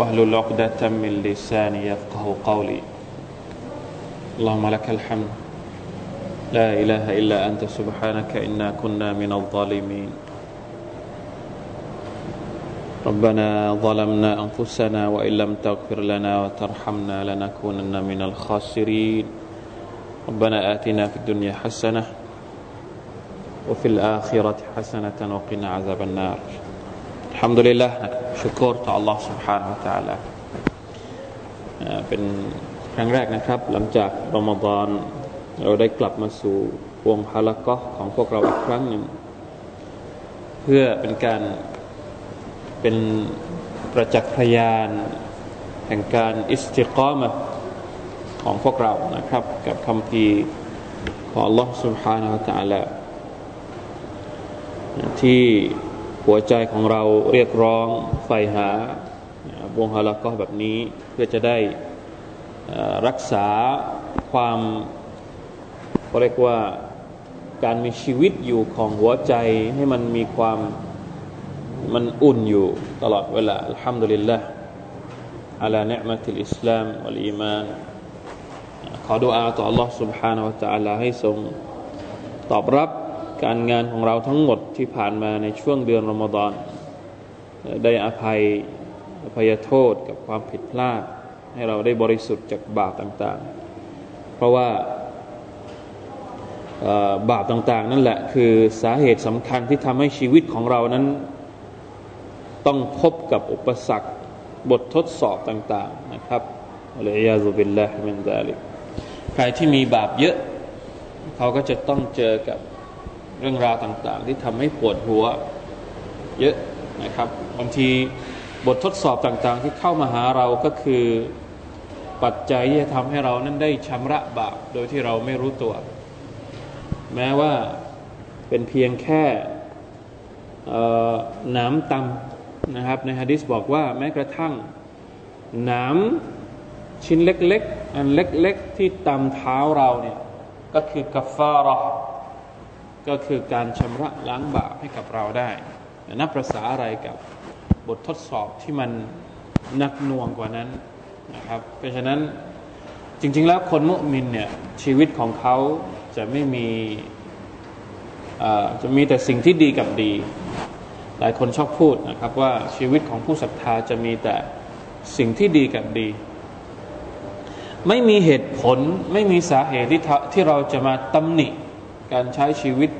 واهلل عقدة من لساني يفقه قولي. اللهم لك الحمد. لا إله إلا أنت سبحانك إنا كنا من الظالمين. ربنا ظلمنا أنفسنا وإن لم تغفر لنا وترحمنا لنكونن من الخاسرين. ربنا آتنا في الدنيا حسنة وفي الآخرة حسنة وقنا عذاب النار. الحمد لله ชุกรต่อ Allah سبحانه และ تعالى เป็นครั้งแรกนะครับ หลังจากรอมฎอนเราได้กลับมาสู่วงฮาละกะของพวกเราอีกครั้งหนึ่ง เพื่อเป็นการเป็นประจักษ์พยาน แห่งการอิสติกรามะของพวกเรานะครับ กับคำพีของ Allah سبحانه และ تعالى ที่ หัวใจของเราเรียกร้องใฝ่หาวงฮาละก็แบบนี้เพื่อจะได้รักษาความเขาเรียกว่าการมีชีวิตอยู่ของหัวใจให้มันมีความมันอุ่นอยู่ตลอดเวลาอัลฮัมดุลิลละอัลาเนืมติลอิสลามอัลอีมานขอดุอาต่อ Allah سبحانه และ تعالى ให้ทรงตอบรับ การงานของเราทั้งหมดที่ผ่านมาในช่วงเดือนรอมฎอนได้อภัยอภัยโทษกับความผิดพลาด ให้เราได้บริสุทธิ์จากบาปต่างๆ เพราะว่าบาปต่างๆ นั่นแหละคือสาเหตุสำคัญที่ทำให้ชีวิตของเรานั้น ต้องพบกับอุปสรรคบททดสอบต่าง ๆ นะครับอัลลอฮฺยาซุบิลลาฮิมินซาลิกใครที่มีบาปเยอะ เขาก็จะต้องเจอกับ เรื่องราวต่างๆ ที่ทำให้ปวดหัวเยอะนะครับบางทีบททดสอบต่างๆ ที่เข้ามาหาเราก็คือปัจจัยที่จะทำให้เรานั้นได้ชำระบาปโดยที่เราไม่รู้ตัว แม้ว่าเป็นเพียงแค่น้ำตำนะครับ ในฮะดิษบอกว่าแม้กระทั่งน้ำชิ้นเล็กๆ อันเล็กๆ ที่ตำเท้าเราเนี่ยก็คือกัฟฟาระ ก็คือการชำระล้างบาปให้กับเราได้นับประษาอะไรกับบททดสอบที่มันนักน่วงกว่านั้นนะครับ เพราะฉะนั้นจริง ๆ แล้วคนมุมินเนี่ยชีวิตของเขาจะไม่มีจะมีแต่สิ่งที่ดีกับดี หลายคนชอบพูดนะครับว่าชีวิตของผู้ศรัทธาจะมีแต่สิ่งที่ดีกับดี ไม่มีเหตุผลไม่มีสาเหตุที่ที่เราจะมาตำหนิ การใช้ชีวิต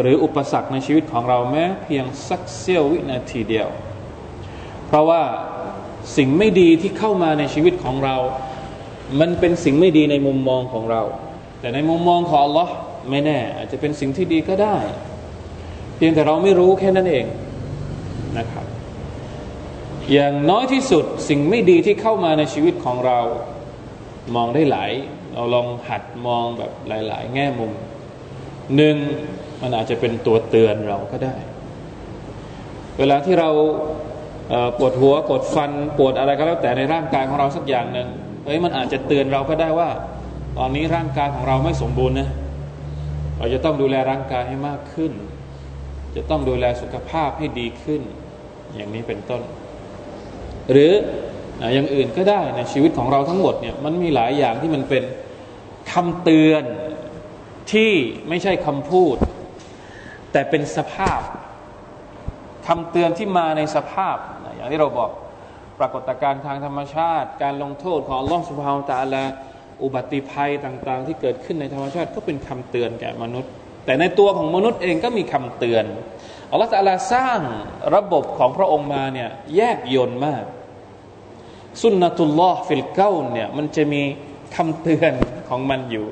หรืออุปสรรคในชีวิตของเราแม้เพียงสักเสี้ยววินาทีเดียว เพราะว่าสิ่งไม่ดีที่เข้ามาในชีวิตของเรา มันเป็นสิ่งไม่ดีในมุมมองของเรา แต่ในมุมมองของ Allah ไม่แน่ อาจจะเป็นสิ่งที่ดีก็ได้ เพียงแต่เราไม่รู้แค่นั้นเองนะครับ อย่างน้อยที่สุดสิ่งไม่ดีที่เข้ามาในชีวิตของเรา มองได้หลาย เราลองหัดมองแบบหลาย ๆ แง่มุม หนึ่งมันอาจจะเป็นตัวเตือนเราก็ได้ เวลาที่เราปวดหัวปวดฟันปวดอะไรก็แล้วแต่ในร่างกายของเราสักอย่างหนึ่งเฮ้ยมันอาจจะเตือนเราก็ได้ว่า ตอนนี้ร่างกายของเราไม่สมบูรณ์นะเราจะต้องดูแลร่างกายให้มากขึ้น จะต้องดูแลสุขภาพให้ดีขึ้น อย่างนี้เป็นต้น หรืออย่างอื่นก็ได้ในชีวิตของเราทั้งหมดเนี่ยมันมีหลายอย่างที่มันเป็นคำเตือน ที่ไม่ใช่คำพูด แต่เป็นสภาพคำเตือนที่มาในสภาพอย่างที่เราบอกปรากฏการณ์ทางธรรมชาติ การลงโทษของล่องสุภาพตาลาอุบัติภัยต่างๆ ที่เกิดขึ้นในธรรมชาติก็เป็นคำเตือนแก่มนุษย์ แต่ในตัวของมนุษย์เองก็มีคำเตือนอัลลอฮฺตาลาสร้างระบบของพระองค์มาเนี่ยแยกยนต์มาก สุนนะตุลลอฮ์ฟิลเก้าเนี่ยมันจะมีคำเตือนของมันอยู่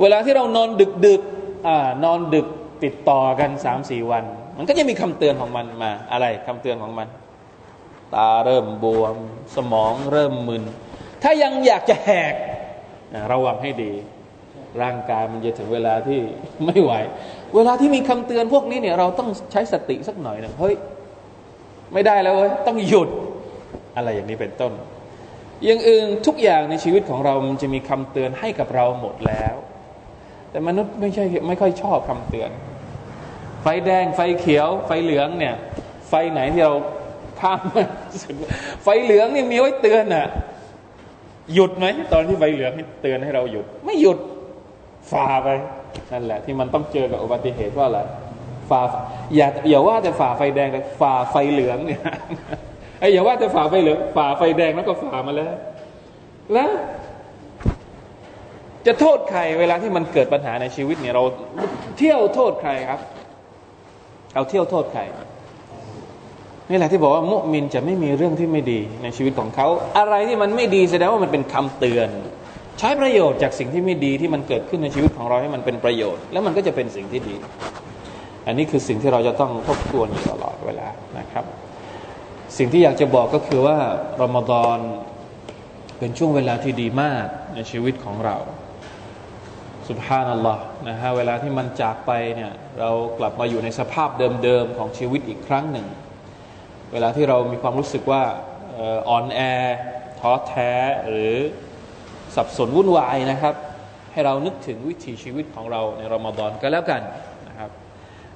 เวลาที่เรานอนดึกดึกอนอนดึกติดต่อกันสามสี่วัน มันก็จะมีคำเตือนของมันมาอะไรคำเตือนของมัน ตาเริ่มบวม สมองเริ่มมึน ถ้ายังอยากจะแหกระวังให้ดี ร่างกายมันจะถึงเวลาที่ไม่ไหว เวลาที่มีคำเตือนพวกนี้เนี่ยเราต้องใช้สติสักหน่อยหนึ่งเฮ้ยไม่ได้แล้วเว้ยต้องหยุดอะไรอย่างนี้เป็นต้นอย่างอื่นทุกอย่างในชีวิตของเรามันจะมีคำเตือนให้กับเราหมดแล้ว แต่มนุษย์ไม่ใช่ไม่ค่อยชอบคำเตือน ไฟแดงไฟเขียว ไฟเหลืองเนี่ย ไฟไหนที่เราข้ามไฟเหลืองนี่มีไว้เตือนอะหยุดไหมตอนที่ไฟเหลืองให้เตือนให้เราหยุด ไม่หยุดฝ่าไปนั่นแหละ ที่มันต้องเจอกับอุบัติเหตุว่าอะไรฝ่าอย่าอย่าว่าแต่ฝ่าไฟแดงแต่ฝ่าไฟเหลืองเนี่ยไอ้อย่าว่าแต่ฝ่าไฟเหลืองฝ่าไฟแดงแล้วก็ฝ่ามาแล้ว แล้ว จะโทษใครเวลาที่มันเกิดปัญหาในชีวิตเนี่ยเราเที่ยวโทษใครครับ เอาเที่ยวโทษใครนี่แหละที่บอกว่ามุมินจะไม่มีเรื่องที่ไม่ดีในชีวิตของเขา อะไรที่มันไม่ดีแสดงว่ามันเป็นคำเตือน ใช้ประโยชน์จากสิ่งที่ไม่ดีที่มันเกิดขึ้นในชีวิตของเราให้มันเป็นประโยชน์ แล้วมันก็จะเป็นสิ่งที่ดี อันนี้คือสิ่งที่เราจะต้องทบทวนอยู่ตลอดเวลานะครับ สิ่งที่อยากจะบอกก็คือว่ารอมฎอนเป็นช่วงเวลาที่ดีมากในชีวิตของเรา สุบฮานัลลอฮ์นะฮะเวลาที่มันจากไปเนี่ยเรากลับมาอยู่ในสภาพเดิมๆของชีวิตอีกครั้งหนึ่ง เวลาที่เรามีความรู้สึกว่าอ่อนแอท้อแท้หรือสับสนวุ่นวายนะครับ ให้เรานึกถึงวิถีชีวิตของเราในรอมฎอนก็แล้วกันนะครับ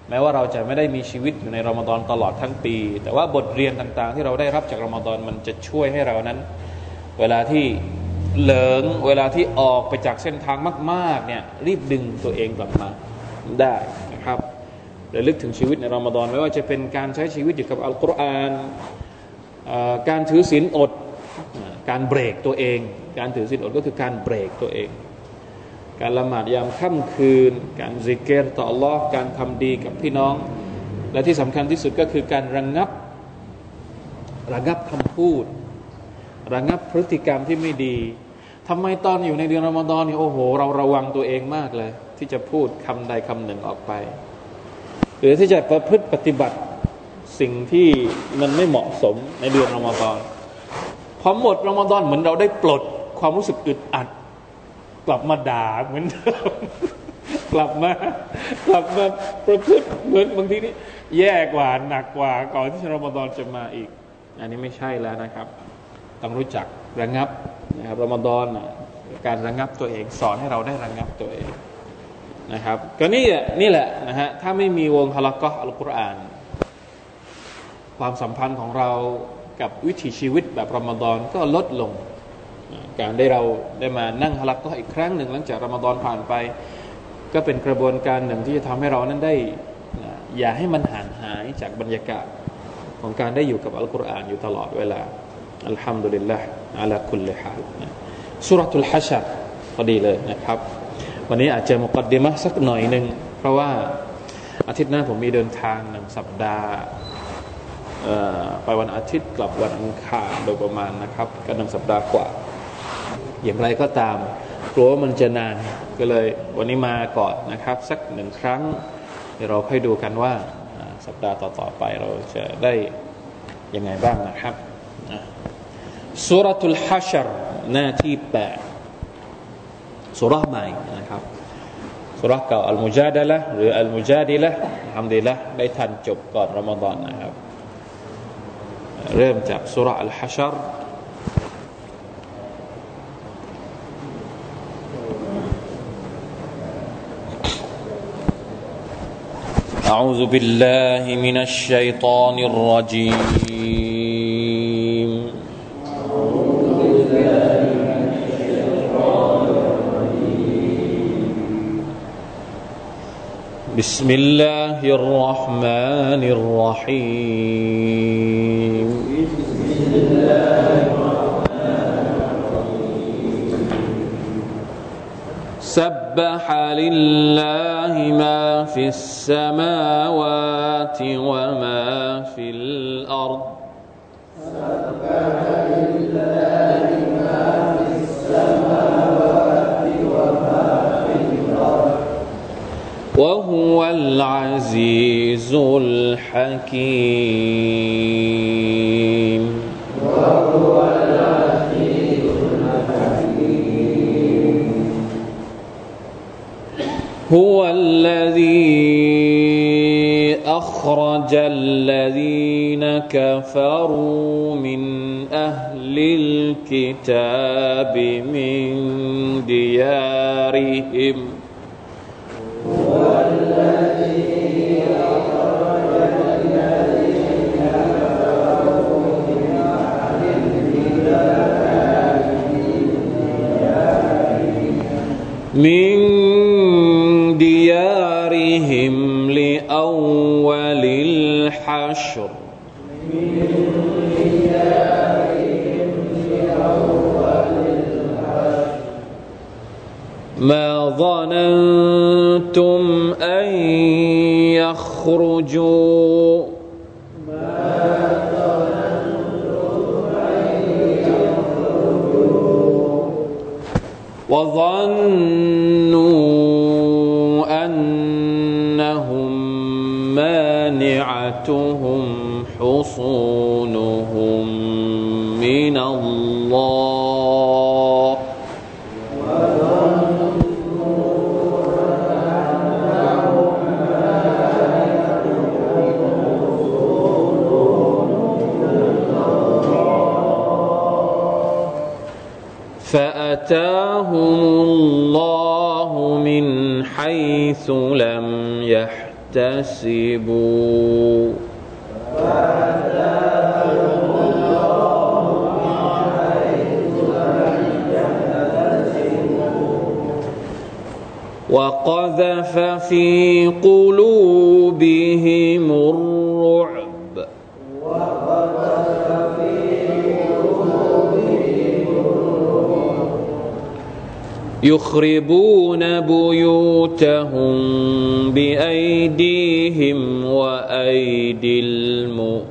แม้ว่าเราจะไม่ได้มีชีวิตอยู่ในรอมฎอนตลอดทั้งปี แต่ว่าบทเรียนต่างๆ ที่เราได้รับจากรอมฎอนมันจะช่วยให้เรานั้น เวลาที่ เหลิงเวลาที่ออกไปจากเส้นทางมาก ๆ เนี่ย รีบดึงตัวเองกลับมาได้นะครับระลึกถึงชีวิตในรอมฎอนไม่ว่าจะเป็นการใช้ชีวิตอยู่กับอัลกุรอานการถือศีลอด การเบรกตัวเอง การถือศีลอดก็คือการเบรกตัวเอง การละหมาดยามค่ำคืน การซิกเกตต่อ Allah การทำดีกับพี่น้อง และที่สำคัญที่สุดก็คือการระงงับระงับคำพูด ระงับพฤติกรรมที่ไม่ดี ทำไมตอนอยู่ในเดือนรอมฎอนนี่โอ้โห เราระวังตัวเองมากเลย ที่จะพูดคำใดคำหนึ่งออกไป หรือที่จะประพฤติปฏิบัติสิ่งที่มันไม่เหมาะสมในเดือนรอมฎอนพอหมดรอมฎอนเหมือนเราได้ปลดความรู้สึกอึดอัด กลับมาด่าเหมือนเดิมกลับมากลับมาประพฤติเหมือนบางทีนี่แย่กว่าหนักกว่าก่อนที่รอมฎอนจะมาอีก อันนี้ไม่ใช่แล้วนะครับ ต้องรู้จักระงับนะครับรอมฎอนการระงับตัวเอง สอนให้เราได้ระงับตัวเองนะครับ ก็นี่นี่แหละนะฮะถ้าไม่มีวงฮะลักก็อัลกุรอาน ความสัมพันธ์ของเรากับวิถีชีวิตแบบรอมฎอนก็ลดลง การได้เราได้มานั่งฮลักก็อีกครั้งหนึ่ง หลังจากรอมฎอนผ่านไป ก็เป็นกระบวนการหนึ่งที่จะทำให้เรานั้นได้อย่าให้มันห่างหายจากบรรยากาศของการได้อยู่กับอัลกุรอานอยู่ตลอดเวลา อัลฮัมดุลิลละอัลลคุลลิฮาลสุรทุลฮัชรพอดีเลยนะครับ วันนี้อาจจะมุกดดิมะสักหน่อยหนึ่งเพราะว่าอาทิตย์หน้าผมมีเดินทางหนึ่งสัปดาห์ไปวันอาทิตย์กลับวันอังคารโดยประมาณนะครับก็หนึ่งสัปดาห์กว่า อย่างไรก็ตามกลัวว่ามันจะนานก็เลยวันนี้มาก่อนนะครับ สักหนึ่งครั้ง เดี๋ยวเราค่อยดูกันว่าสัปดาห์ต่อๆไปเราจะได้ยังไงบ้างนะครับ สุรทุลฮัชรหน้าที่แปดสุรใหม่นะครับสุรเก่าอัลมุจาดะละหรืออัลมุจาดิละทำดีละได้ทันจบก่อนรอมฎอนนะครับเริ่มจากสุรอัลฮัชร أعوذ بالله من الشيطان الرجيم بسم الله الرحمن الرحيم. سبح لله ما في السماوات وما في الأرض. وهو العزيز الحكيم وهو العزيز الحكيم. هو الذي أخرج الذين كفروا من أهل الكتاب من ديارهم. من ديارهم لأول الحشر. من ديارهم لأول الحشر ما ظننت ظننتم أن يخرجوا وظنوا أنهم مانعتهم حصونهم من الله حيث لم يحتسبوا. وقذف في قلوبهم الرعب. يخربون بيوتهم بأيديهم وأيدي المؤمنين.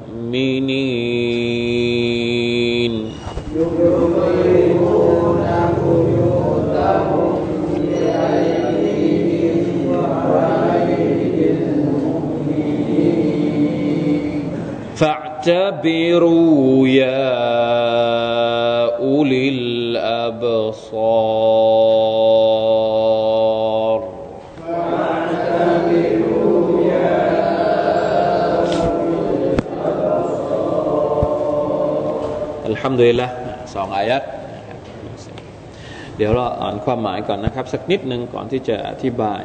فاعتبروا يا أولي الأبصار. الحمد لله สองอายัดนะครับเดี๋ยวเราอ่านความหมายก่อนนะครับ สักนิดหนึ่งก่อนที่จะอธิบาย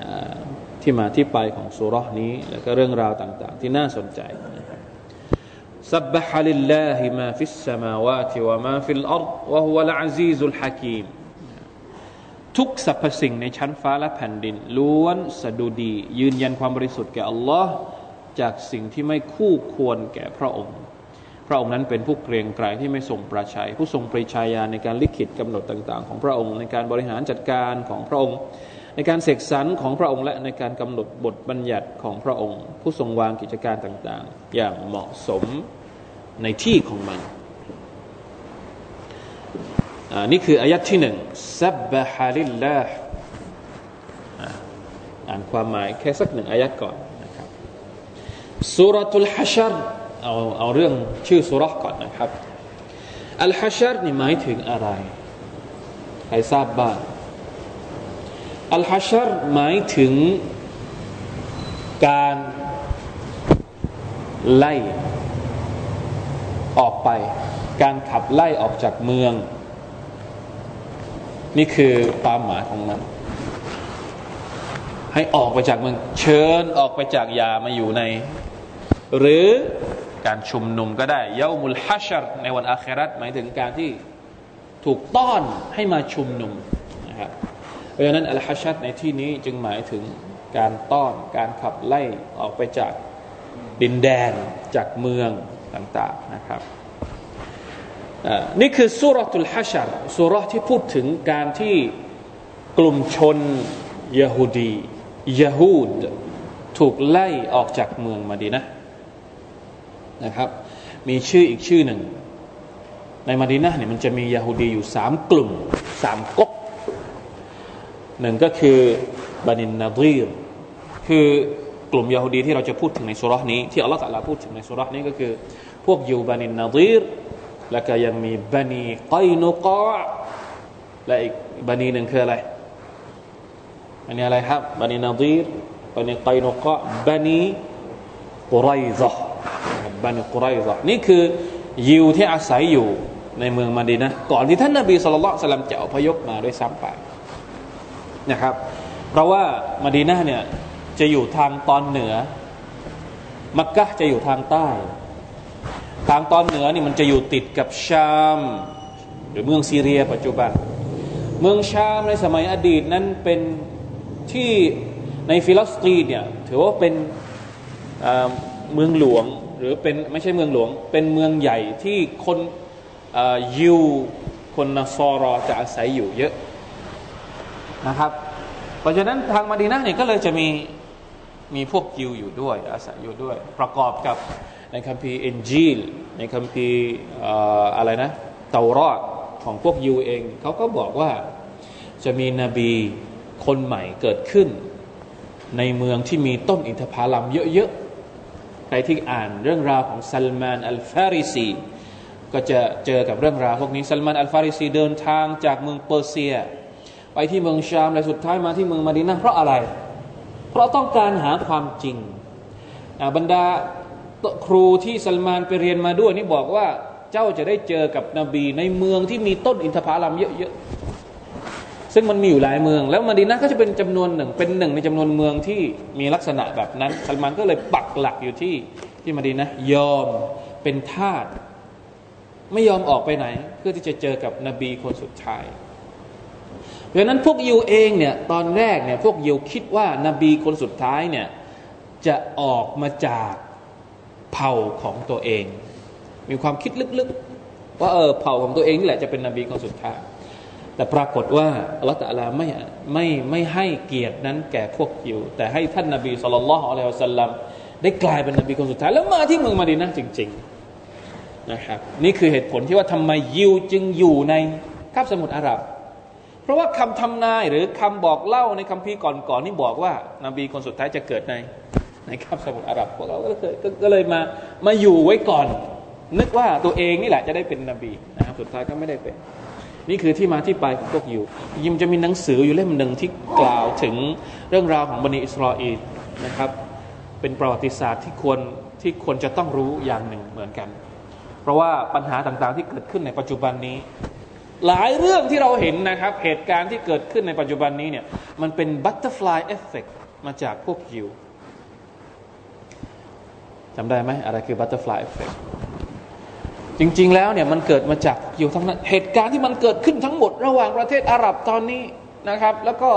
อ่าที่มาที่ไปของสุราะห์นี้ แล้วก็เรื่องราวต่าง ๆ ที่น่าสนใจนะครับ سبح لله ما في السماوات وما في الأرض وهو العزيز الحكيم ทุกสรรพสิ่งในชั้นฟ้าและแผ่นดิน ล้วนสดุดี ยืนยันความบริสุทธิ์แก่อัลลอฮ์จากสิ่งที่ไม่คู่ควรแก่พระองค์ พระองค์นั้นเป็นผู้เกรียงไกรที่ไม่ทรงประชัย ผู้ทรงปริชาญาในการลิขิตกำหนดต่าง ๆ ของพระองค์ในการบริหารจัดการของพระองค์ ในการเสกสรรของพระองค์และในการกำหนดบทบัญญัติของพระองค์ ผู้ทรงวางกิจการต่างๆ อย่างเหมาะสมในที่ของมันอ่านี่คืออายัดที่หนึ่งซับบะฮาลิลลาห์อ่าอ่านความหมายแค่สักหนึ่งอายัดก่อนนะครับสุรทุลฮัชร เอาเอาเรื่องชื่อสุรษก่อนนะครับอัลฮัชรนี่หมายถึงอะไร ใครทราบบ้างอัลฮัชรหมายถึงการไล่ออกไป การขับไล่ออกจากเมือง นี่คือความหมายของมัน ให้ออกไปจากเมือง เชิญออกไปจากยามาอยู่ใน หรือ การชุมนุมก็ได้เยามุลฮัชรในวันอาคราตหมายถึงการที่ถูกต้อนให้มาชุมนุมนะครับเพราะฉะนั้นอัลฮัชรในที่นี้จึงหมายถึงการต้อนการขับไล่ออกไปจากดินแดนจากเมืองต่างๆนะครับนี่คือสุรทุลฮัชรสุรที่พูดถึงการที่กลุ่มชนยะฮูดียะฮูดถูกไล่ออกจากเมืองมาดีนะ นะครับ มีชื่ออีกชื่อหนึ่ง ในมาดีนะเนี่ยมันจะมียะฮูดีอยู่สามกลุ่มสามก๊กหนึ่งก็คือบานินนาดีรคือกลุ่มยะฮูดีที่เราจะพูดถึงในสุรานี้ ที่อัลลอฮฺตะลาพูดถึงในสุรานี้ก็คือ พวกยูบานินนาดีรแล้วก็ยังมีบานีกอยนุกอและอีกบานีหนึ่งคืออะไรบานีอะไรครับบานีนาดีรบานีกอยนุกอบานีกุไรซะ บันกุไรซะนี่คือยิวที่อาศัยอยู่ในเมืองมาดีนะก่อนที่ท่านนบีสุลต่านสลัมจะอพยพมาด้วยซ้ำไปนะครับ เพราะว่ามาดีนะเนี่ยจะอยู่ทางตอนเหนือ มักกะจะอยู่ทางใต้ ทางตอนเหนือนี่มันจะอยู่ติดกับชาม หรือเมืองซีเรียปัจจุบัน เมืองชามในสมัยอดีตนั้นเป็นที่ในฟิลิสตีนเนี่ยถือว่าเป็นเมืองหลวง หรือเป็นไม่ใช่เมืองหลวง เป็นเมืองใหญ่ที่คนยิวคนนสรอจะอาศัยอยู่เยอะนะครับ เพราะฉะนั้นทางมาดีนะเนี่ยก็เลยจะมีมีพวกยิวอยู่ด้วย อาศัยอยู่ด้วย ประกอบกับในคัมภีร์อินญีลในคัมภีร์อะไรนะเตารอตของพวกยิวเองเขาก็บอกว่าจะมีนบีคนใหม่เกิดขึ้น ในเมืองที่มีต้นอินทผลัมเยอะๆ ที่อ่านเรื่องราวของซัลมานอัลฟาริซีก็จะเจอกับเรื่องราวพวกนี้ซัลมานอัลฟาริซีเดินทางจากเมืองเปอร์เซีย ไปที่เมืองชามและสุดท้ายมาที่เมืองมาดีนาเพราะอะไร เพราะต้องการหาความจริงบรรดาครูที่ซัลมานไปเรียนมาด้วยนี่บอกว่าเจ้าจะได้เจอกับนบีในเมืองที่มีต้นอินทผลัมเยอะ ซึ่งมันมีอยู่หลายเมือง แล้วมาดีนาก็จะเป็นจำนวนหนึ่ง เป็นหนึ่งในจำนวนเมืองที่มีลักษณะแบบนั้นซัลมานก็เลยปักหลักอยู่ที่ที่มาดีนะยอมเป็นทาสไม่ยอมออกไปไหน เพื่อที่จะเจอกับนบีคนสุดท้ายเพราะนั้นพวกยิวเองเนี่ยตอนแรกเนี่ยพวกยิวคิดว่านาบีคนสุดท้ายเนี่ยจะออกมาจากเผ่าของตัวเอง มีความคิดลึกๆ ว่าเออเผ่าของตัวเองนี่แหละจะเป็นนบีคนสุดท้าย แต่ปรากฏว่าอัลลอฮฺตะลาไม่ไม่ไม่ให้เกียรตินั้นแก่พวกยิว แต่ให้ท่านนบีสุลต่านละฮ์อะลัยฮิวสัลลัมได้กลายเป็นนบีคนสุดท้าย แล้วมาที่เมืองมาดีนะจริง ๆนะครับ นี่คือเหตุผลที่ว่าทำไมยิวจึงอยู่ในคาบสมุทรอาหรับ เพราะว่าคำทำนายหรือคำบอกเล่าในคัมภีร์ก่อนๆนี่บอกว่านบีคนสุดท้ายจะเกิดในในคาบสมุทรอาหรับพวกเราก็เลยก็เลยมามาอยู่ไว้ก่อน นึกว่าตัวเองนี่แหละจะได้เป็นนบีนะครับสุดท้ายก็ไม่ได้เป็น นี่คือที่มาที่ไปของพวกยิวยิมจะมีหนังสืออยู่เล่มหนึ่งที่กล่าวถึงเรื่องราวของบันิอิสราเอลนะครับ เป็นประวัติศาสตร์ที่ควรที่ควรจะต้องรู้อย่างหนึ่งเหมือนกัน เพราะว่าปัญหาต่างๆที่เกิดขึ้นในปัจจุบันนี้ หลายเรื่องที่เราเห็นนะครับ เหตุการณ์ที่เกิดขึ้นในปัจจุบันนี้เนี่ยมันเป็น butterfly effect มาจากพวกยิวจำได้ไหมอะไรคือ butterfly effect จริง ๆ แล้วเนี่ยมันเกิดมาจากยิวทั้งนั้นเหตุการณ์ที่มันเกิดขึ้นทั้งหมดระหว่างประเทศอาหรับตอนนี้นะครับ แล้วก็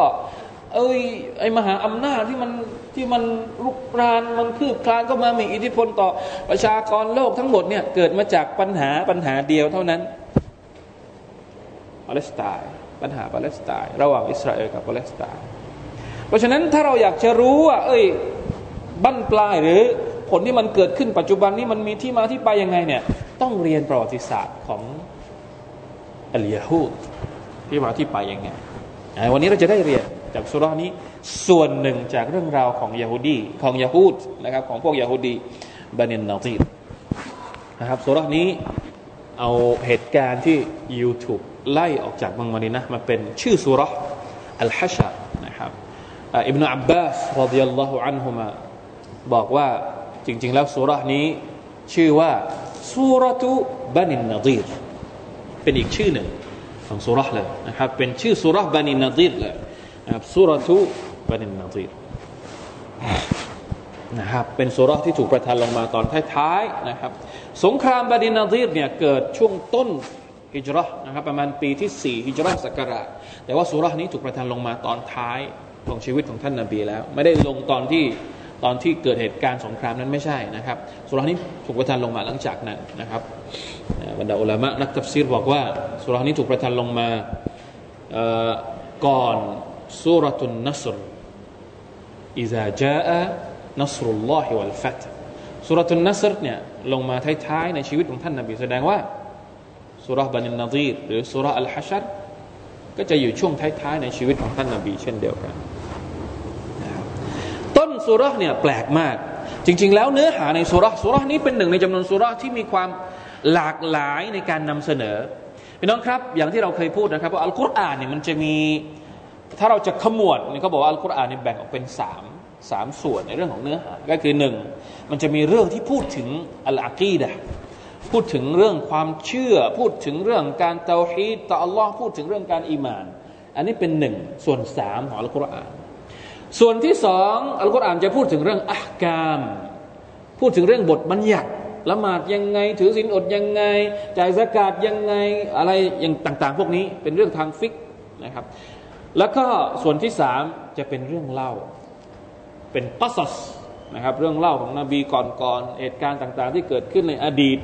เอ้ยไอมหาอำนาจที่มันที่มันรุกรานมันคืบคลานก็มามีอิทธิพลต่อประชากรโลกทั้งหมดเนี่ยเกิดมาจากปัญหาปัญหาเดียวเท่านั้นปาเลสไตน์ปัญหาปาเลสไตน์ระหว่างอิสราเอลกับปาเลสไตน์เพราะฉะนั้นถ้าเราอยากจะรู้ว่าเอ้ยบั้นปลายหรือผลที่มันเกิดขึ้นปัจจุบันนี้มันมีที่มาที่ไปยังไงเนี่ย ต้องเรียนประวัติศาสตร์ของอัลยาฮูดที่มาที่ไปยังไงวันนี้เราจะได้เรียนจากสุรานี้ส่วนหนึ่งจากเรื่องราวของยาฮูดีของยาฮูดนะครับของพวกยาฮูดีบานินนาซีนะครับสุรานี้เอาเหตุการณ์ที่ยูทูบไล่ออกจากมังมานีนะมาเป็นชื่อสุรอัลฮัชะนะครับอิบนาอับบาสรดิยัลลอฮุอันฮุมาบอกว่าจริง ๆ แล้วสุรานี้ชื่อว่า สุรตุบานินนาซีรเป็นอีกชื่อหนึ่งของสุรเลยนะครับเป็นชื่อสุรบานินนาซีรเลยนะครับสุรทุบานินนาซีรนะครับเป็นสุรที่ถูกประทานลงมาตอนท้ายๆนะครับ สงครามบานินนาซีรเนี่ยเกิดช่วงต้นฮิจรัชนะครับประมาณปีที่4ฮิจรัชสักการะแต่ว่าสุรนี้ถูกประทานลงมาตอนท้ายของชีวิตของท่านนาบีแล้ว ไม่ได้ลงตอนที่ ตอนที่เกิดเหตุการณ์สงครามนั้นไม่ใช่นะครับสุรานี้ถูกประทานลงมาหลังจากนั้นนะครับบรรดาอุลามะนักตัฟซีรบอกว่าสุรานี้ถูกประทานลงมาก่อนสุรตุนนัสรอิซาจานัสรุลลอฮิวัลฟัตสุรตุนนัสรเนี่ยลงมาท้ายๆในชีวิตของท่านนบีแสดงว่าสุรบันินนาดีรหรือสุรอัลฮัชัรก็จะอยู่ช่วงท้ายๆในชีวิตของท่านนบีเช่นเดียวกัน สุรเนี่ยแปลกมาก จริง ๆ แล้วเนื้อหาในสุรสุรนี้เป็นหนึ่งในจำนวนสุรที่มีความหลากหลายในการนำเสนอพี่น้องครับอย่างที่เราเคยพูดนะครับว่าอัลกุรอานเนี่ยมันจะมีถ้าเราจะขมวดนี่เขาบอกว่าอัลกุรอานเนี่ยแบ่งออกเป็นสามสามส่วนในเรื่องของเนื้อหาก็คือหนึ่งมันจะมีเรื่องที่พูดถึงอัลอากีดะพูดถึงเรื่องความเชื่อ พูดถึงเรื่องการเตาฮีดต่ออัลลอฮ์พูดถึงเรื่องการอีมาน อันนี้เป็นหนึ่งส่วนสามของอัลกุรอาน ส่วนที่สองอัลกุรอานจะพูดถึงเรื่องอักาม พูดถึงเรื่องบทบัญญัติละหมาดยังไง ถือศีลอดยังไง จ่ายสกาดยังไง อะไรอย่างต่าง ๆ พวกนี้เป็นเรื่องทางฟิกนะครับ แล้วก็ส่วนที่สามจะเป็นเรื่องเล่า เป็นกัสสนะครับ เรื่องเล่าของนบีก่อนๆเหตุการณ์ต่าง ๆ ที่เกิดขึ้นในอดีต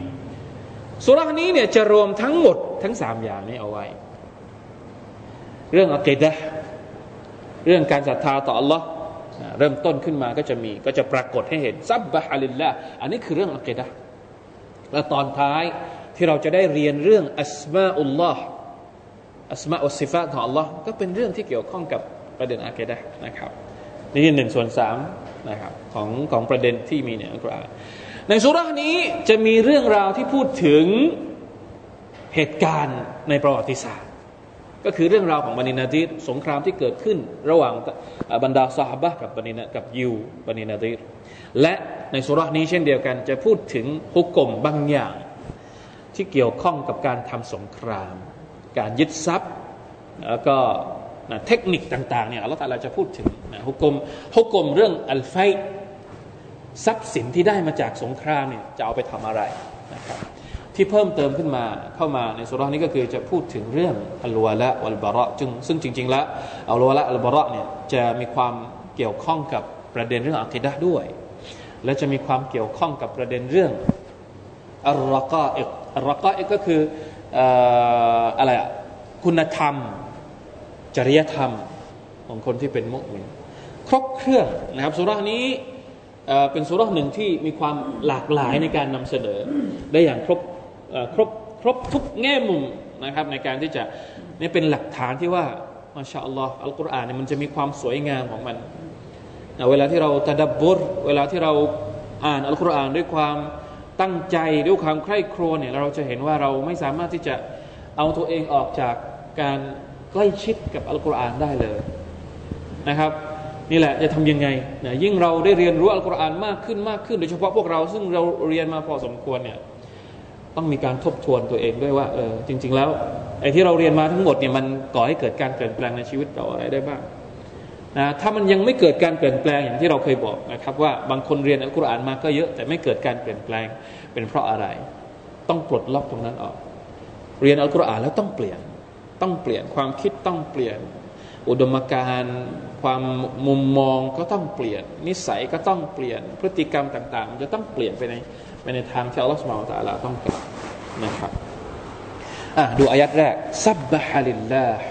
สุรานี้เนี่ยจะรวมทั้งหมดทั้งสามอย่างนี้เอาไว้ เรื่องอักดะ เรื่องการศรัทธาต่อ Allah เริ่มต้นขึ้นมาก็จะมีก็จะปรากฏให้เห็นซับบะฮะลิลละอันนี้คือเรื่องอักดะและตอนท้ายที่เราจะได้เรียนเรื่องอัสมาอุลลอฮ์อัสมาอุสิฟะของ Allah ก็เป็นเรื่องที่เกี่ยวข้องกับประเด็นอักดะนะครับนี่หนึ่งส่วนสามนะครับของของประเด็นที่มีในอัลกุรอานในสุรานี้จะมีเรื่องราวที่พูดถึงเหตุการณ์ในประวัติศาสตร์ ก็คือเรื่องราวของบันินาดีรสงครามที่เกิดขึ้นระหว่างบรรดาสหบะกับบันินากับยูบันินาดีรและในสุรานี้เช่นเดียวกัน จะพูดถึงฮุกกลมบางอย่าง ที่เกี่ยวข้องกับการทำสงคราม การยึดทรัพย์แล้วก็นะเทคนิคต่างๆเนี่ยอัลลอฮฺตาลาจะพูดถึงนะฮุกกลมฮุกกลมเรื่องอัลไฟทรัพย์สินที่ได้มาจากสงครามเนี่ยจะเอาไปทำอะไรนะครับ ที่เพิ่มเติมขึ้นมาเข้ามาในสุรานี้ก็คือจะพูดถึงเรื่องอัลวะละอัลบาระจึงซึ่งจริง ๆ แล้วอัลวะละอัลบาระเนี่ยจะมีความเกี่ยวข้องกับประเด็นเรื่องอัคิดะด้วย และจะมีความเกี่ยวข้องกับประเด็นเรื่องอัลรักาอิกอัลรักาอิกก็คืออะไรอะคุณธรรม จริยธรรมของคนที่เป็นมุสลิมครบเครื่องนะครับสุรานี้เป็นสุราหนึ่งที่มีความหลากหลายในการนำเสนอได้อย่างครบ ครบครบทุกแง่มุมนะครับในการที่จะนี่เป็นหลักฐานที่ว่ามาชาอัลลอฮ์อัลกุรอานเนี่ยมันจะมีความสวยงามของมันเวลาที่เราตะดับบุรเวลาที่เราอ่านอัลกุรอานด้วยความตั้งใจด้วยความใคร่ครวญเนี่ยเราจะเห็นว่าเราไม่สามารถที่จะเอาตัวเองออกจากการใกล้ชิดกับอัลกุรอานได้เลยนะครับ นี่แหละจะทำยังไงนะยิ่งเราได้เรียนรู้อัลกุรอานมากขึ้นมากขึ้น โดยเฉพาะพวกเราซึ่งเราเรียนมาพอสมควรเนี่ย ต้องมีการทบทวนตัวเองด้วยว่าเออจริง ๆ แล้วไอ้ที่เราเรียนมาทั้งหมดเนี่ยมันก่อให้เกิดการเปลี่ยนแปลงในชีวิตเราอะไรได้บ้างนะถ้ามันยังไม่เกิดการเปลี่ยนแปลงอย่างที่เราเคยบอกนะครับว่าบางคนเรียนอัลกุรอานมาก็เยอะแต่ไม่เกิดการเปลี่ยนแปลงเป็นเพราะอะไร ต้องปลดล็อกตรงนั้นออก เรียนอัลกุรอานแล้วต้องเปลี่ยนต้องเปลี่ยนความคิดต้องเปลี่ยน อุดมการณ์ความมุมมองก็ต้องเปลี่ยน นิสัยก็ต้องเปลี่ยนพฤติกรรมต่างๆ จะต้องเปลี่ยนไปใน ไปในทางที่อัลลอฮฺสุบานตะลาต้องการนะครับอ่ะดูอายัดแรกซับบะฮะลิลลาห์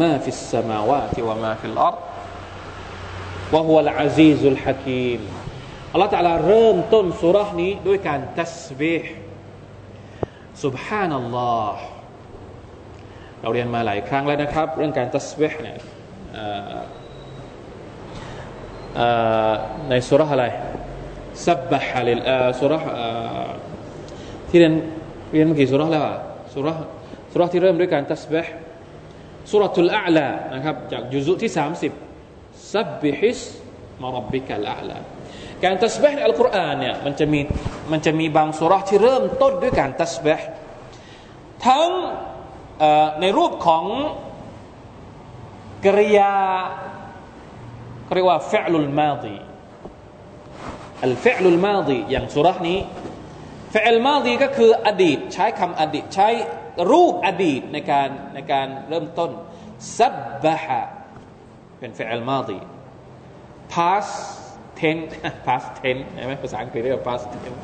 มาฟิสสมาวาติวะมาฟิลอัรวะฮุวะลอาซีซุลฮะกีมอัลลอฮฺตะลาเริ่มต้นสุรานี้ด้วยการตัสบีห์ سبحان الله เราเรียนมาหลายครั้งแล้วนะครับ เรื่องการตัสเบห์เนี่ยในสุรษอะไร سبح لله สุเราะฮฺที่เรียนเรียนเมื่อกี้สุเราะฮฺแล้วอะสุเราะฮฺสุเราะฮฺที่เริ่มด้วยการตัสบีห์ سورة الأعلىนะครับจากยุซที่ 30 سبح اسم ربك الأعلىการตัสบีห์ในอัลกุรอานเนี่ยมันจะมีมันจะมีบางสุเราะฮฺที่เริ่มต้นด้วยการตัสบีห์ทั้งในรูปของกริยาเรียกว่าفعل الماضي الفعل الماضيอย่างสุรานี้فعل ماضيก็คืออดีตใช้คำอดีตใช้รูปอดีตในการในการเริ่มต้นسبحเป็นฟิลมาดี past tense past tense ใช่ไหมภาษาอังกฤษเรียกว่า past tense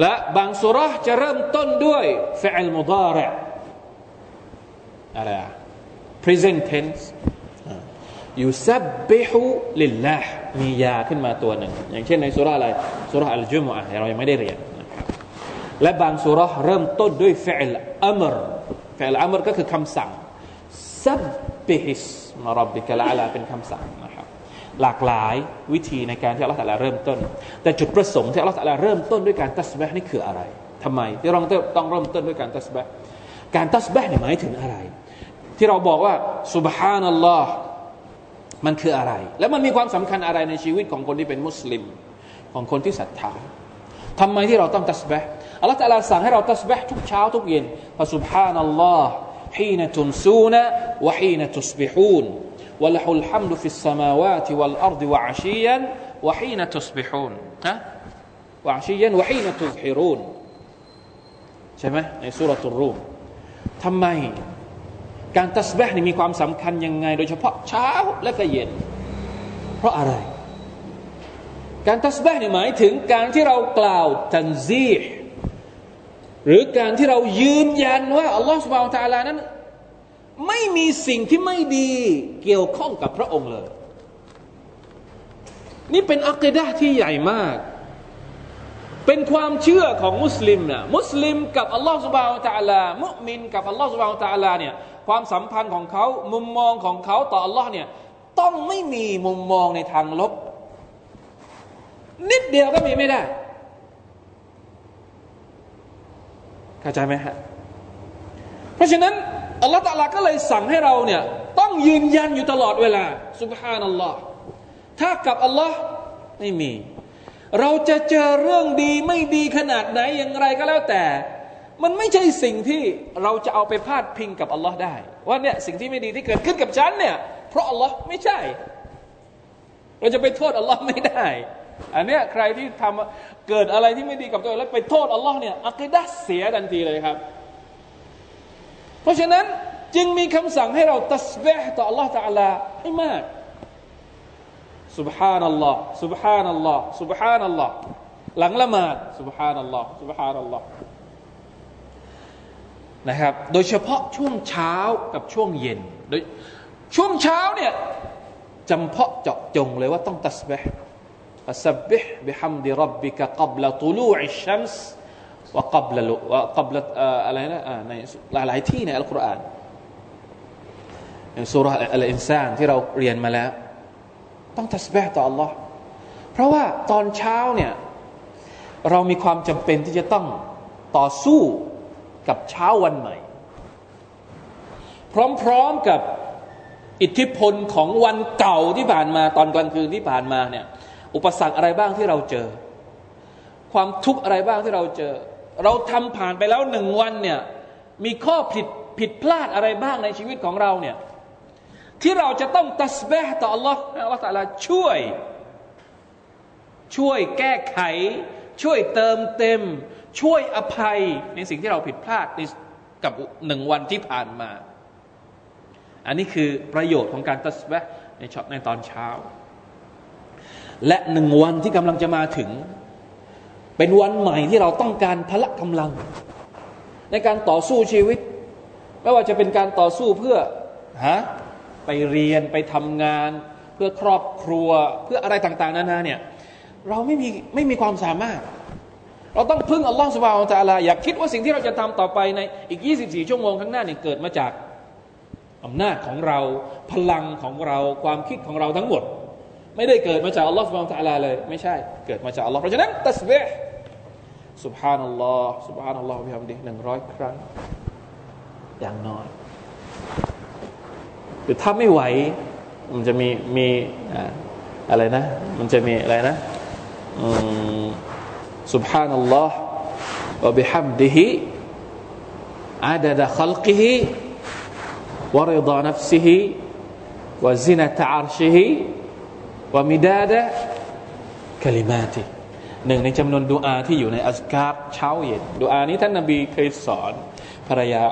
และบางสุรษจะเริ่มต้นด้วยฟิลมุดาระอะไร present tense ยูซับบิฮุลิลลาห์มียาขึ้นมาตัวหนึ่ง อย่างเช่นในสุราอะไรสุราอัลจุมอะเรายังไม่ได้เรียนนะครับและบางสุราเริ่มต้นด้วยฟลอัมรฟลอัมรก็คือคำสั่งซับบิฮิสมารบบิกะลาลาเป็นคำสั่งนะครับหลากหลายวิธีในการที่อัลลอฮฺสัละเริ่มต้น แต่จุดประสงค์ที่อัลลอฮฺสัละเริ่มต้นด้วยการตัสบะนี่คืออะไร ทำไมที่เราต้องเริ่มต้นด้วยการตัสบะการตัสบะเนี่ยหมายถึงอะไร ที่เราบอกว่าสุบฮานัลลอฮ์ มันคืออะไร แล้วมันมีความสำคัญอะไรในชีวิตของคนที่เป็นมุสลิมของคนที่ศรัทธาทำไมที่เราต้องตัสบะอัลลอฮฺตะลาสั่งให้เราตัสบะทุกเช้าทุกเย็นฟะสุบฮานัลลอฮ์ฮีนตุนซูนะวะฮีนตุสบิฮูนวะละฮุลฮัมดุฟิสสมาวาติวัลอัรดิวะอาชียันวะฮีนตุสบิฮูนฮะวะชียันวะฮีนตุสฮิรูนใช่ไหมในสุรตุรูมทำไม การตัสบะนี่มีความสำคัญยังไง โดยเฉพาะเช้าและก็เย็น เพราะอะไร การตัสบะนี่หมายถึงการที่เรากล่าวตันซีหรือการที่เรายืนยันว่าอัลลอฮฺสุบานตะลานั้น ไม่มีสิ่งที่ไม่ดีเกี่ยวข้องกับพระองค์เลย นี่เป็นอัคดะที่ใหญ่มาก เป็นความเชื่อของมุสลิมนะมุสลิมกับอัลลอฮฺสุบานตะลา มุมินกับอัลลอฮฺสุบานตะลาเนี่ย ความสัมพันธ์ของเขามุมมองของเขาต่ออัลลอฮ์เนี่ยต้องไม่มีมุมมองในทางลบ นิดเดียวก็มีไม่ได้เข้าใจไหมฮะเพราะฉะนั้นอัลลอฮฺตะลาก็เลยสั่งให้เราเนี่ยต้องยืนยันอยู่ตลอดเวลาสุบฮานัลลอฮ์ถ้ากับอัลลอฮ์ไม่มี เราจะเจอเรื่องดีไม่ดีขนาดไหนอย่างไรก็แล้วแต่ มันไม่ใช่สิ่งที่เราจะเอาไปพาดพิงกับอัลลอฮ์ได้ ว่าเนี่ยสิ่งที่ไม่ดีที่เกิดขึ้นกับฉันเนี่ยเพราะอัลลอฮ์ไม่ใช่ เราจะไปโทษอัลลอฮ์ไม่ได้ อันเนี้ยใครที่ทำเกิดอะไรที่ไม่ดีกับตัวเองแล้วไปโทษอัลลอฮ์เนี่ยอัคดะเสียทันทีเลยครับ เพราะฉะนั้นจึงมีคำสั่งให้เราตัสบห์ต่ออัลลอฮ์ตาลาให้มาก سبحان الله سبحان الله سبحان الله หลังละหมาด سبحان الله سبحان الله นะครับ โดยเฉพาะช่วงเช้ากับช่วงเย็น โดยช่วงเช้าเนี่ยจำเพาะเจาะจงเลยว่าต้องตัสบห์ฟัสบิห์บิฮัมดิรับบิกะกับละตุลูอิชัมส์วะกับละวกับละอะไรนะในหลายหลายที่ในอัลกุรอานในสุรอัลอินซานที่เราเรียนมาแล้ว ต้องตัสบห์ต่อ Allah เพราะว่าตอนเช้าเนี่ยเรามีความจำเป็นที่จะต้องต่อสู้ กับเช้าวันใหม่ พร้อมๆกับอิทธิพลของวันเก่าที่ผ่านมาตอนกลางคืนที่ผ่านมาเนี่ยอุปสรรคอะไรบ้างที่เราเจอ ความทุกข์อะไรบ้างที่เราเจอ เราทำผ่านไปแล้วหนึ่งวันเนี่ยมีข้อผิดผิดพลาดอะไรบ้างในชีวิตของเราเนี่ยที่เราจะต้องตัสบะต่อ Allah อัลลอฮฺตาลาช่วย ช่วยแก้ไข ช่วยเติมเต็ม ช่วยอภัยในสิ่งที่เราผิดพลาดในกับหนึ่งวันที่ผ่านมา อันนี้คือประโยชน์ของการตัสบะในช็อตในตอนเช้า และหนึ่งวันที่กำลังจะมาถึง เป็นวันใหม่ที่เราต้องการพละกำลัง ในการต่อสู้ชีวิต ไม่ว่าจะเป็นการต่อสู้เพื่อฮะไปเรียนไปทำงาน เพื่อครอบครัวเพื่ออะไรต่าง ๆ นานาเนี่ยเราไม่มีไม่มีความสามารถ เราต้องพึ่งอัลลอฮฺสุบฮานตะลาอย่าคิดว่าสิ่งที่เราจะทำต่อไปในอีก 24 ชั่วโมงข้างหน้าเนี่ยเกิดมาจากอำนาจของเราพลังของเราความคิดของเราทั้งหมด ไม่ได้เกิดมาจากอัลลอฮฺสุบฮานตะลาเลยไม่ใช่เกิดมาจากอัลลอฮฺเพราะฉะนั้นตัสบีห์สุบฮานัลลอฮ์สุบฮานัลลอฮ์พิฮัมดีหนึ่งร้อยครั้ง อย่างน้อยหรือถ้าไม่ไหว มันจะมีมีอะไรนะ มันจะมีอะไรนะอืม سبحان الله وبحمده عدد خلقه ورضا نفسه وزنة عرشه ومداد كلماته หนึ่งในจำนวนดูอาที่อยู่ในอัสการเช้าเย็นดูอานี้ท่านนาบีเคยสอนภรรยา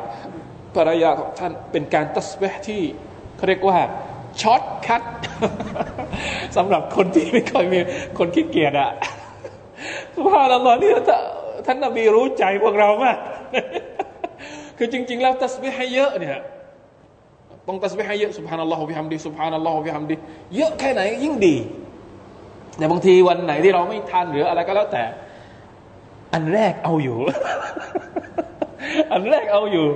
ภรรยาของท่านเป็นการตัสบห์ที่เขาเรียกว่าช็อตคัทสำหรับคนที่ไม่ค่อยมีคนขี้เกียจอะ สุภาพนัลลอฮ์นี่ท่านนบีรู้ใจพวกเรามาก คือจริง ๆ แล้วตัสบิให้เยอะเนี่ยต้องตัสบิให้เยอะสุภานัลลอฮฺพิฮัมดีสุภานัลลอฮฺพิฮัมดีเยอะแค่ไหนยิ่งดี แต่บางทีวันไหนที่เราไม่ทันหรืออะไรก็แล้วแต่ อันแรกเอาอยู่ อันแรกเอาอยู่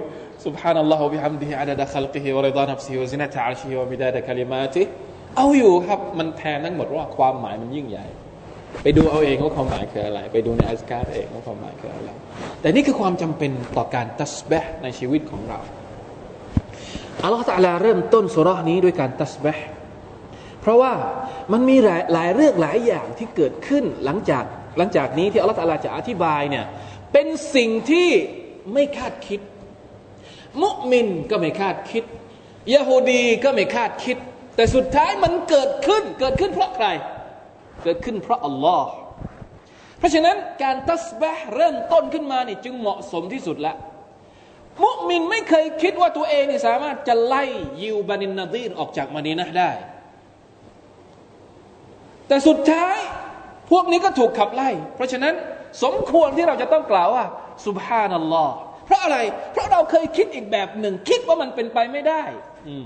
سبحان الله وبحمده عدد خلقه ورضا نفسه وزنة عرشه ومداد كلماته เอาอยู่ครับ มันแทนทั้งหมดว่าความหมายมันยิ่งใหญ่ ไปดูเอาเองว่าความหมายคืออะไร ไปดูในอัสการเองว่าความหมายคืออะไร แต่นี่คือความจำเป็นต่อการตัสบะในชีวิตของเราอัลลอฮฺตะลาเริ่มต้นสุรานี้ด้วยการตัสบะเพราะว่ามันมีหลายหลายเรื่องหลายอย่างที่เกิดขึ้นหลังจากหลังจากนี้ที่อัลลอฮฺจะอธิบายเนี่ยเป็นสิ่งที่ไม่คาดคิด มุมินก็ไม่คาดคิดยะฮูดีก็ไม่คาดคิด แต่สุดท้ายมันเกิดขึ้นเกิดขึ้นเพราะใคร เกิดขึ้นเพราะอัลลอฮ์เพราะฉะนั้นการตัสบะเริ่มต้นขึ้นมานี่จึงเหมาะสมที่สุดละมุมินไม่เคยคิดว่าตัวเองนี่สามารถจะไล่ยิวบานินนาดีนออกจากมาดีนะได้ แต่สุดท้ายพวกนี้ก็ถูกขับไล่ เพราะฉะนั้นสมควรที่เราจะต้องกล่าวว่าสุบฮานัลลอฮ์เพราะอะไร เพราะเราเคยคิดอีกแบบหนึ่ง คิดว่ามันเป็นไปไม่ได้ อื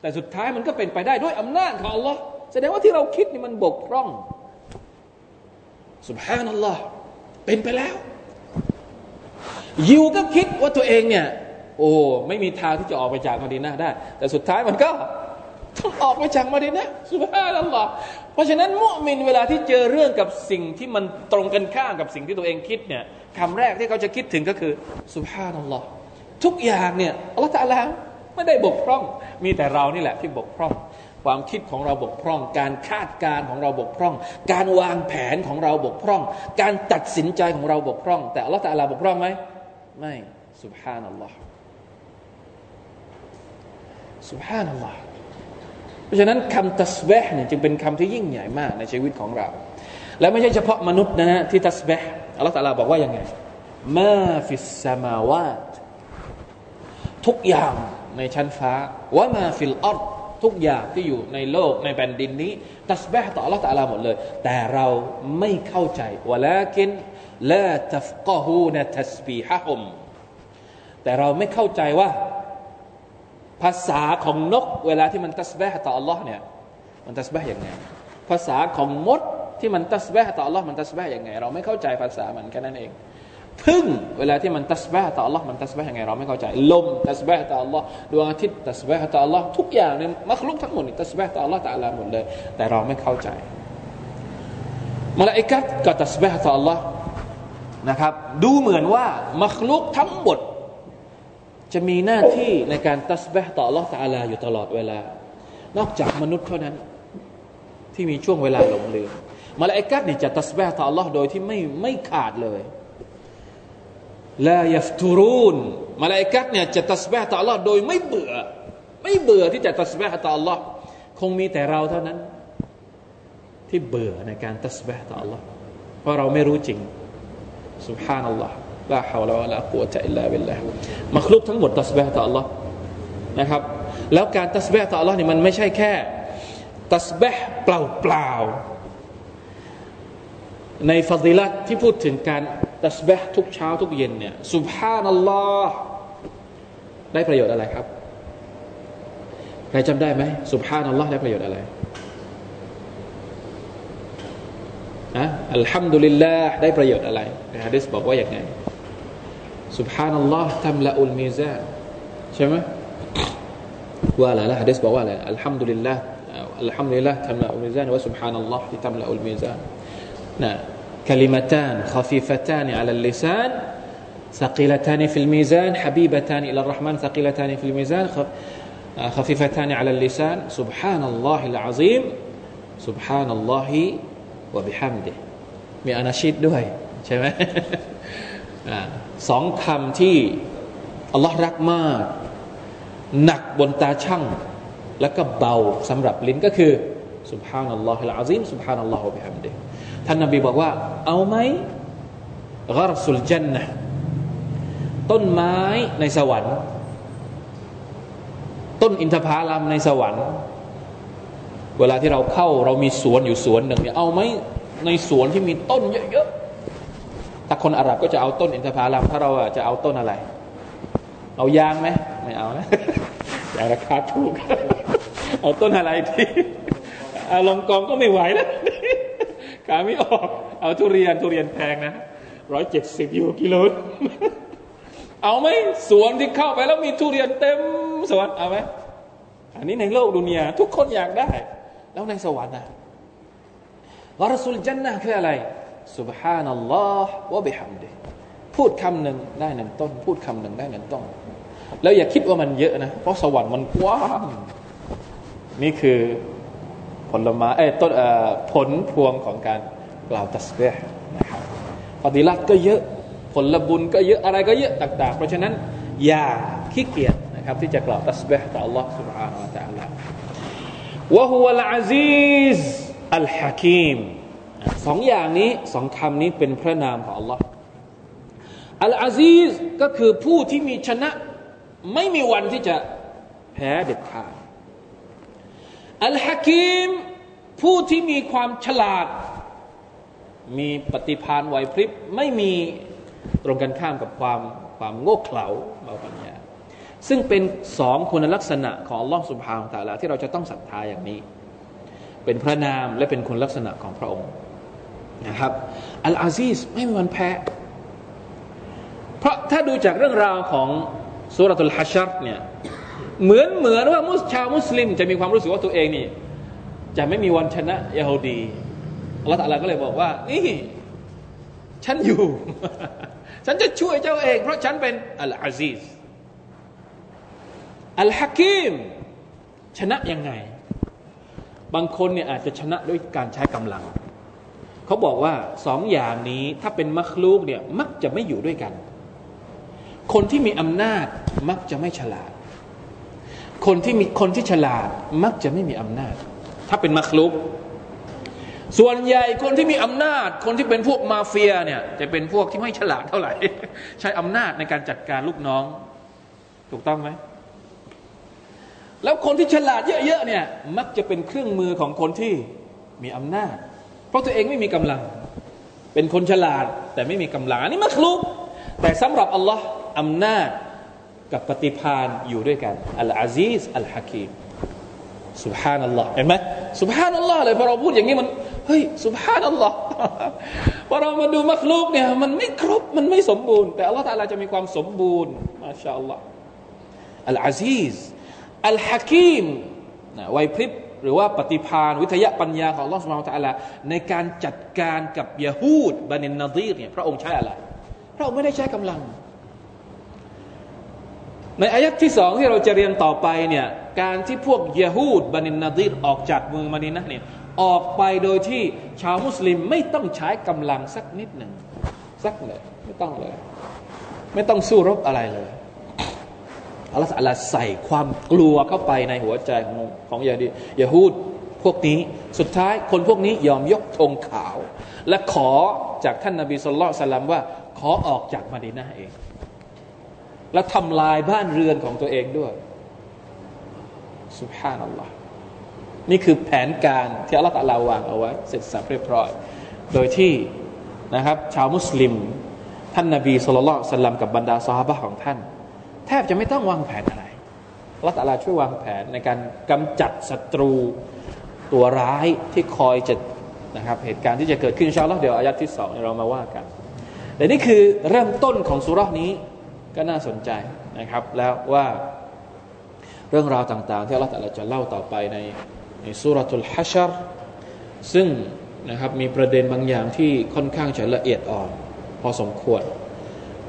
แต่สุดท้ายมันก็เป็นไปได้ด้วยอำนาจของอัลลอฮ์ แสดงว่าที่เราคิดนี่มันบกพร่องสุบฮานัลลอฮ์เป็นไปแล้ว ยิวก็คิดว่าตัวเองเนี่ย โอ้ไม่มีทางที่จะออกไปจากมาดีนาได้ แต่สุดท้ายมันก็ต้องออกไปจากมาดีนาสุบฮานัลลอฮ์เพราะฉะนั้นมุมินเวลาที่เจอเรื่องกับสิ่งที่มันตรงกันข้ามกับสิ่งที่ตัวเองคิดเนี่ยคำแรกที่เขาจะคิดถึงก็คือสุบฮานัลลอฮ์ทุกอย่างเนี่ยอัลลอฮฺตะลาไม่ได้บกพร่อง มีแต่เรานี่แหละที่บกพร่อง ความคิดของเราบกพร่อง การคาดการของเราบกพร่อง การวางแผนของเราบกพร่อง การตัดสินใจของเราบกพร่อง แต่อัลลอฮฺตะลาบกพร่องไหมไม่สุบฮานัลลอฮ์สุบฮานัลลอฮ์เพราะฉะนั้นคำตัสเบห์เนี่ยจึงเป็นคำที่ยิ่งใหญ่มากในชีวิตของเรา และไม่ใช่เฉพาะมนุษย์นะฮะที่ตัสเบห์อัลลอฮฺตะลาบอกว่ายังไงما في السماواتทุกอย่างในชั้นฟ้าوما في الأرض ทุกอย่างที่อยู่ในโลกในแผ่นดินนี้ตัสบีห์ต่อ Allah ตะลาหมดเลย แต่เราไม่เข้าใจولكن لا تفقهون تسبيحهمแต่เราไม่เข้าใจว่า ภาษาของนก เวลาที่มันตัสบห์ต่อ Allah เนี่ยมันตัสบีห์อย่างไงภาษาของมดที่มันตัสบห์ต่อ Allah มันตัสบห์อย่างไง เราไม่เข้าใจภาษามันแค่นั้นเอง พึ่งเวลาที่มันตัสบะต่อ Allah มันตัสบะยังไงเราไม่เข้าใจ ลมตัสบะต่อ Allah ดวงอาทิตย์ตัสบะต่อ Allah ทุกอย่างเนี่ยมักลุกทั้งหมดนี่ตัสบะต่อ Allah ต่ละหมดเลย แต่เราไม่เข้าใจมาลาอิกัดก็ตัสบะต่อ Allah นะครับดูเหมือนว่ามักลุกทั้งหมด จะมีหน้าที่ในการตัสบะต่อ Allah ตาลาอยู่ตลอดเวลา นอกจากมนุษย์เท่านั้น ที่มีช่วงเวลาหลงลืมมาลาอิกัดนี่จะตัสบะต่อ Allah โดยที่ไม่ไม่ขาดเลย ลายัฟตูรูนมาลายกัดเนี่ยจะตัสบะต่อ Allah โดยไม่เบื่อ ไม่เบื่อที่จะตัสบะต่อ Allah คงมีแต่เราเท่านั้น ที่เบื่อในการตัสบะต่อ Allah เพราะเราไม่รู้จริง سبحان الله ลาฮาวลาวะลากุวะตะอิลลาบิลลาห์มักลุกทั้งหมดตัสบะต่อ Allah นะครับ แล้วการตัสบะต่อ Allah นี่มันไม่ใช่แค่ตัสบะเปล่าเปล่าในฟาดิลัตที่พูดถึงการ ตัสบะทุกเช้าทุกเย็นเนี่ยสุบฮานัลลอฮ์ได้ประโยชน์อะไรครับใครจำได้ไหมสุบฮานัลลอฮ์ได้ประโยชน์อะไรอะอัลฮัมดุลิลลาห์ได้ประโยชน์อะไรในฮะดิษบอกว่าอย่างไงสุบฮานัลลอฮ์ทำละอุลมีซานใช่ไหมว่าอะไรละฮะดิษบอกว่าอะไรอัลฮัมดุลิลลาห์อัลฮัมดุลิลลาห์ทำละอุลมีซานว่าสุบฮานัลลอฮ์ที่ทำละอุลมีซานนะ كلمتان خفيفتان على اللسان ثقيلتان في الميزان حبيبتان إلى الرحمن ثقيلتان في الميزان خفيفتان على اللسان سبحان الله العظيم سبحان الله وبحمده มีอานาชิดด้วยใช่ไหมสองคำที่อัลลอฮ์รักมากหนักบนตาช่างแล้วก็เบาสำหรับลิ้นก็คือ سبحان الله العظيم سبحان الله وبحمده ท่านนบีบอกว่า เอาไหมกรสุลจันนะต้นไม้ในสวรรค์ ต้นอินทผลัมในสวรรค์ เวลาที่เราเข้าเรามีสวนอยู่สวนหนึ่งเนี่ยเอาไหมในสวนที่มีต้นเยอะๆถ้าคนอาหรับก็จะเอาต้นอินทผลัมถ้าเราจะเอาต้นอะไร เอายางไหมไม่เอานะยางราคาถูก เอาต้นอะไรที่อาลงกองก็ไม่ไหวแล้วาไม่ออก เอาทุเรียนทุเรียนแพงนะร้อยเจ็ดสิบยูกิโลเอาไหมสวนที่เข้าไปแล้วมีทุเรียนเต็มสวนเอาไหมอันนี้ในโลกดุนยาทุกคนอยากได้ แล้วในสวรรค์นะวารสุลจันนะคืออะไรสุบฮานัลลอฮ์วะบิฮัมดิพูดคำหนึ่งได้หนึ่งต้น พูดคำหนึ่งได้หนึ่งต้น แล้วอย่าคิดว่ามันเยอะนะ เพราะสวรรค์มันกว้างนี่คือ ผลไม้เอ้ต้นผลพวงของการกล่าวตัสเบห์นะครับปฏิลัติก็เยอะผลบุญก็เยอะอะไรก็เยอะต่างๆ เพราะฉะนั้น อย่าขี้เกียจนะครับที่จะกล่าวตัสเบห์ต่อ Allah سبحانه และ تعالى วะฮุวะลอาซีซอัลฮะคีมสองอย่างนี้สองคำนี้เป็นพระนามของ Allah อัลอาซีซก็คือผู้ที่มีชนะไม่มีวันที่จะแพ้เด็ดขาด อัลฮะกีมผู้ที่มีความฉลาด มีปฏิภาณไหวพริบไม่มีตรงกันข้ามกับความความโง่เขลาเบาปัญญา ซึ่งเป็นสองคุณลักษณะของลลอฮ์สุบฮานตะลาที่เราจะต้องศรัทธาอย่างนี้ เป็นพระนามและเป็นคุณลักษณะของพระองค์นะครับอัลอาซีสไม่มีวันแพ้ เพราะถ้าดูจากเรื่องราวของสุรตุลฮัชชัรเนี่ย เหมือนเหมือนว่ามุสชาวมุสลิม จะมีความรู้สึกว่าตัวเองนี่ จะไม่มีวันชนะยาฮูดีอัลลอฮฺตะลาก็เลยบอกว่า นี่ฉันอยู่ ฉันจะช่วยเจ้าเอง เพราะฉันเป็นอัลอาซีสอัลฮะกิมชนะยังไง บางคนเนี่ยอาจจะชนะด้วยการใช้กำลัง เขาบอกว่าสองอย่างนี้ถ้าเป็นมัคลูกเนี่ยมักจะไม่อยู่ด้วยกัน คนที่มีอำนาจมักจะไม่ฉลาด คนที่มีคนที่ฉลาดมักจะไม่มีอำนาจ ถ้าเป็นมักลุก ส่วนใหญ่คนที่มีอำนาจ คนที่เป็นพวกมาเฟียเนี่ย จะเป็นพวกที่ไม่ฉลาดเท่าไหร่ ใช้อำนาจในการจัดการลูกน้อง ถูกต้องไหมแล้วคนที่ฉลาดเยอะๆเนี่ยมักจะเป็นเครื่องมือของคนที่มีอำนาจ เพราะตัวเองไม่มีกำลัง เป็นคนฉลาดแต่ไม่มีกำลังอันนี้มักลุก แต่สำหรับอัลลอฮ์อำนาจ กับปฏิพานอยู่ด้วยกันอัลอาซีสอัลฮะกีมสุบฮานัลลอฮ์เห็นไหมสุบฮานัลลอฮ์เลยพอเราพูดอย่างนี้มันเฮ้ยสุบฮานัลลอฮ์พอเรามาดูมักลูกเนี่ยมันไม่ครบมันไม่สมบูรณ์ แต่อัลลอฮ์ตาลาจะมีความสมบูรณ์มาชาอัลลอฮ์อัลอาซีสอัลฮะกีมไวพริบหรือว่าปฏิพานวิทยาปัญญาของอัลลอฮ์สุบฮานะตะลาในการจัดการกับยะฮูดบันินนาดีรเนี่ยพระองค์ใช้อะไร พระองค์ไม่ได้ใช้กำลัง ในอายัดที่สองที่เราจะเรียนต่อไปเนี่ยการที่พวกยะฮูดบันินนาดีรออกจากเมืองมานีนะเนี่ยออกไปโดยที่ชาวมุสลิมไม่ต้องใช้กำลังสักนิดหนึ่งสักเลยไม่ต้องเลย ไม่ต้องสู้รบอะไรเลยอัลลอฮฺใส่ความกลัวเข้าไปในหัวใจของของยาดียะฮูดพวกนี้สุดท้ายคนพวกนี้ยอมยกธงขาว และขอจากท่านนาบีสุลต่านว่า ขอออกจากมาดีนาเอง และทำลายบ้านเรือนของตัวเองด้วยสุภานัลลอฮ์นี่คือแผนการที่อัลลอฮฺตะลาวางเอาไว้เสร็จสับเรียบร้อย โดยที่นะครับ ชาวมุสลิม ท่านนาบีสุลต่านสัลลัมกับบรรดาสหายของท่าน แทบจะไม่ต้องวางแผนอะไรอัลลอฮฺตะลาช่วยวางแผนในการกำจัดศัตรูตัวร้ายที่คอยจะนะครับเหตุการณ์ที่จะเกิดขึ้นชาวลอเดี๋ยวอายัดที่สองเรามาว่ากันแต่นี่คือเริ่มต้นของสุรานี้ ก็น่าสนใจนะครับ แล้วว่าเรื่องราวต่างๆ ที่อัลลอฮฺจะเล่าต่อไปในในสุรทูลฮัชรซึ่งนะครับมีประเด็นบางอย่างที่ค่อนข้างจะละเอียดอ่อน พอสมควร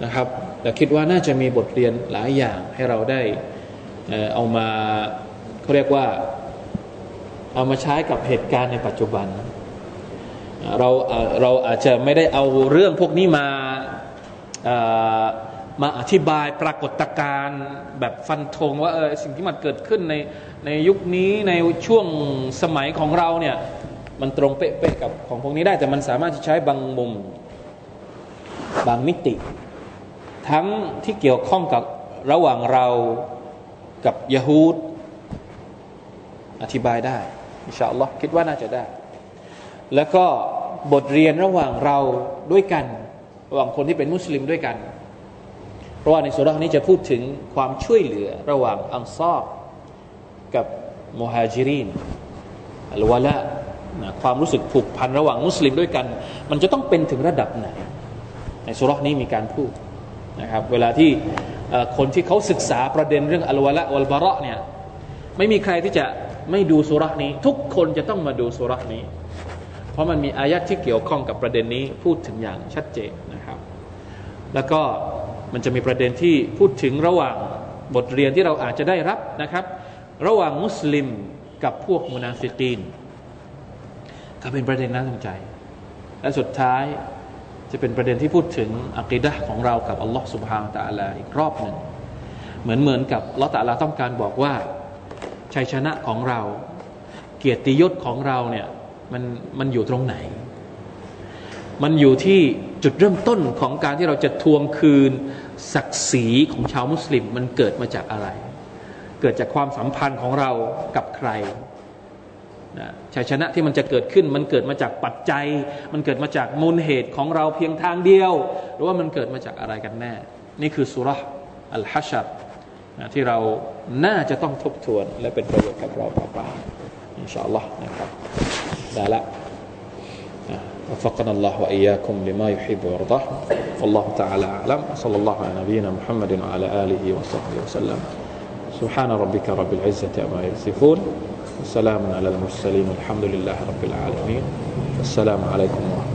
นะครับแต่คิดว่าน่าจะมีบทเรียนหลายอย่างให้เราได้เอามาเขาเรียกว่าเอามาใช้กับเหตุการณ์ในปัจจุบัน เราเราอาจจะไม่ได้เอาเรื่องพวกนี้มา มาอธิบายปรากฏการณ์แบบฟันธงว่าเออสิ่งที่มันเกิดขึ้นในในยุคนี้ในช่วงสมัยของเราเนี่ยมันตรงเป๊ะๆกับของพวกนี้ได้ แต่มันสามารถจะใช้บางมุมบางมิติ ทั้งที่เกี่ยวข้องกับระหว่างเรากับยะฮูดอธิบายได้อินชาอัลลอฮ์คิดว่าน่าจะได้ แล้วก็บทเรียนระหว่างเราด้วยกัน ระหว่างคนที่เป็นมุสลิมด้วยกัน เพราะว่าในสุรานี้จะพูดถึงความช่วยเหลือระหว่างอังซอรกับมุฮัจิรินหรือว่าละนะความรู้สึกผูกพันระหว่างมุสลิมด้วยกัน มันจะต้องเป็นถึงระดับไหน ในสุรานี้มีการพูดนะครับ เวลาที่คนที่เขาศึกษาประเด็นเรื่องอัลวะละวัลบาระเนี่ยไม่มีใครที่จะไม่ดูสุรานี้ ทุกคนจะต้องมาดูสุรานี้ เพราะมันมีอายัดที่เกี่ยวข้องกับประเด็นนี้พูดถึงอย่างชัดเจนนะครับ แล้วก็ มันจะมีประเด็นที่พูดถึงระหว่างบทเรียนที่เราอาจจะได้รับนะครับ ระหว่างมุสลิมกับพวกมุนาฟิกีนก็เป็นประเด็นน่าสนใจ และสุดท้ายจะเป็นประเด็นที่พูดถึงอักิดะของเรากับอัลลอฮ์สุบฮานตะอัลาอีกรอบหนึ่งเหมือนเหมือนกับลอตะลาต้องการบอกว่าชัยชนะของเรา เกียรติยศของเราเนี่ยมันมันอยู่ตรงไหน มันอยู่ที่จุดเริ่มต้นของการที่เราจะทวงคืน ศักดิ์ศรีของชาวมุสลิมมันเกิดมาจากอะไร เกิดจากความสัมพันธ์ของเรากับใครนะชัยชนะที่มันจะเกิดขึ้น มันเกิดมาจากปัจจัย มันเกิดมาจากมูลเหตุของเราเพียงทางเดียว หรือว่ามันเกิดมาจากอะไรกันแน่ นี่คือสุรษอัลฮัชรนะที่เราน่าจะต้องทบทวนและเป็นประโยชน์กับเราต่อไปอินชาอัลลอฮ์นะครับได้ละ وفقنا الله وإياكم لما يحب ويرضاه. والله تعالى أعلم. صلى الله على نبينا محمد وعلى آله وصحبه وسلم. سبحان ربك رب العزة أما يصفون. وسلام على المرسلين والحمد لله رب العالمين. السلام عليكم ورحمة الله.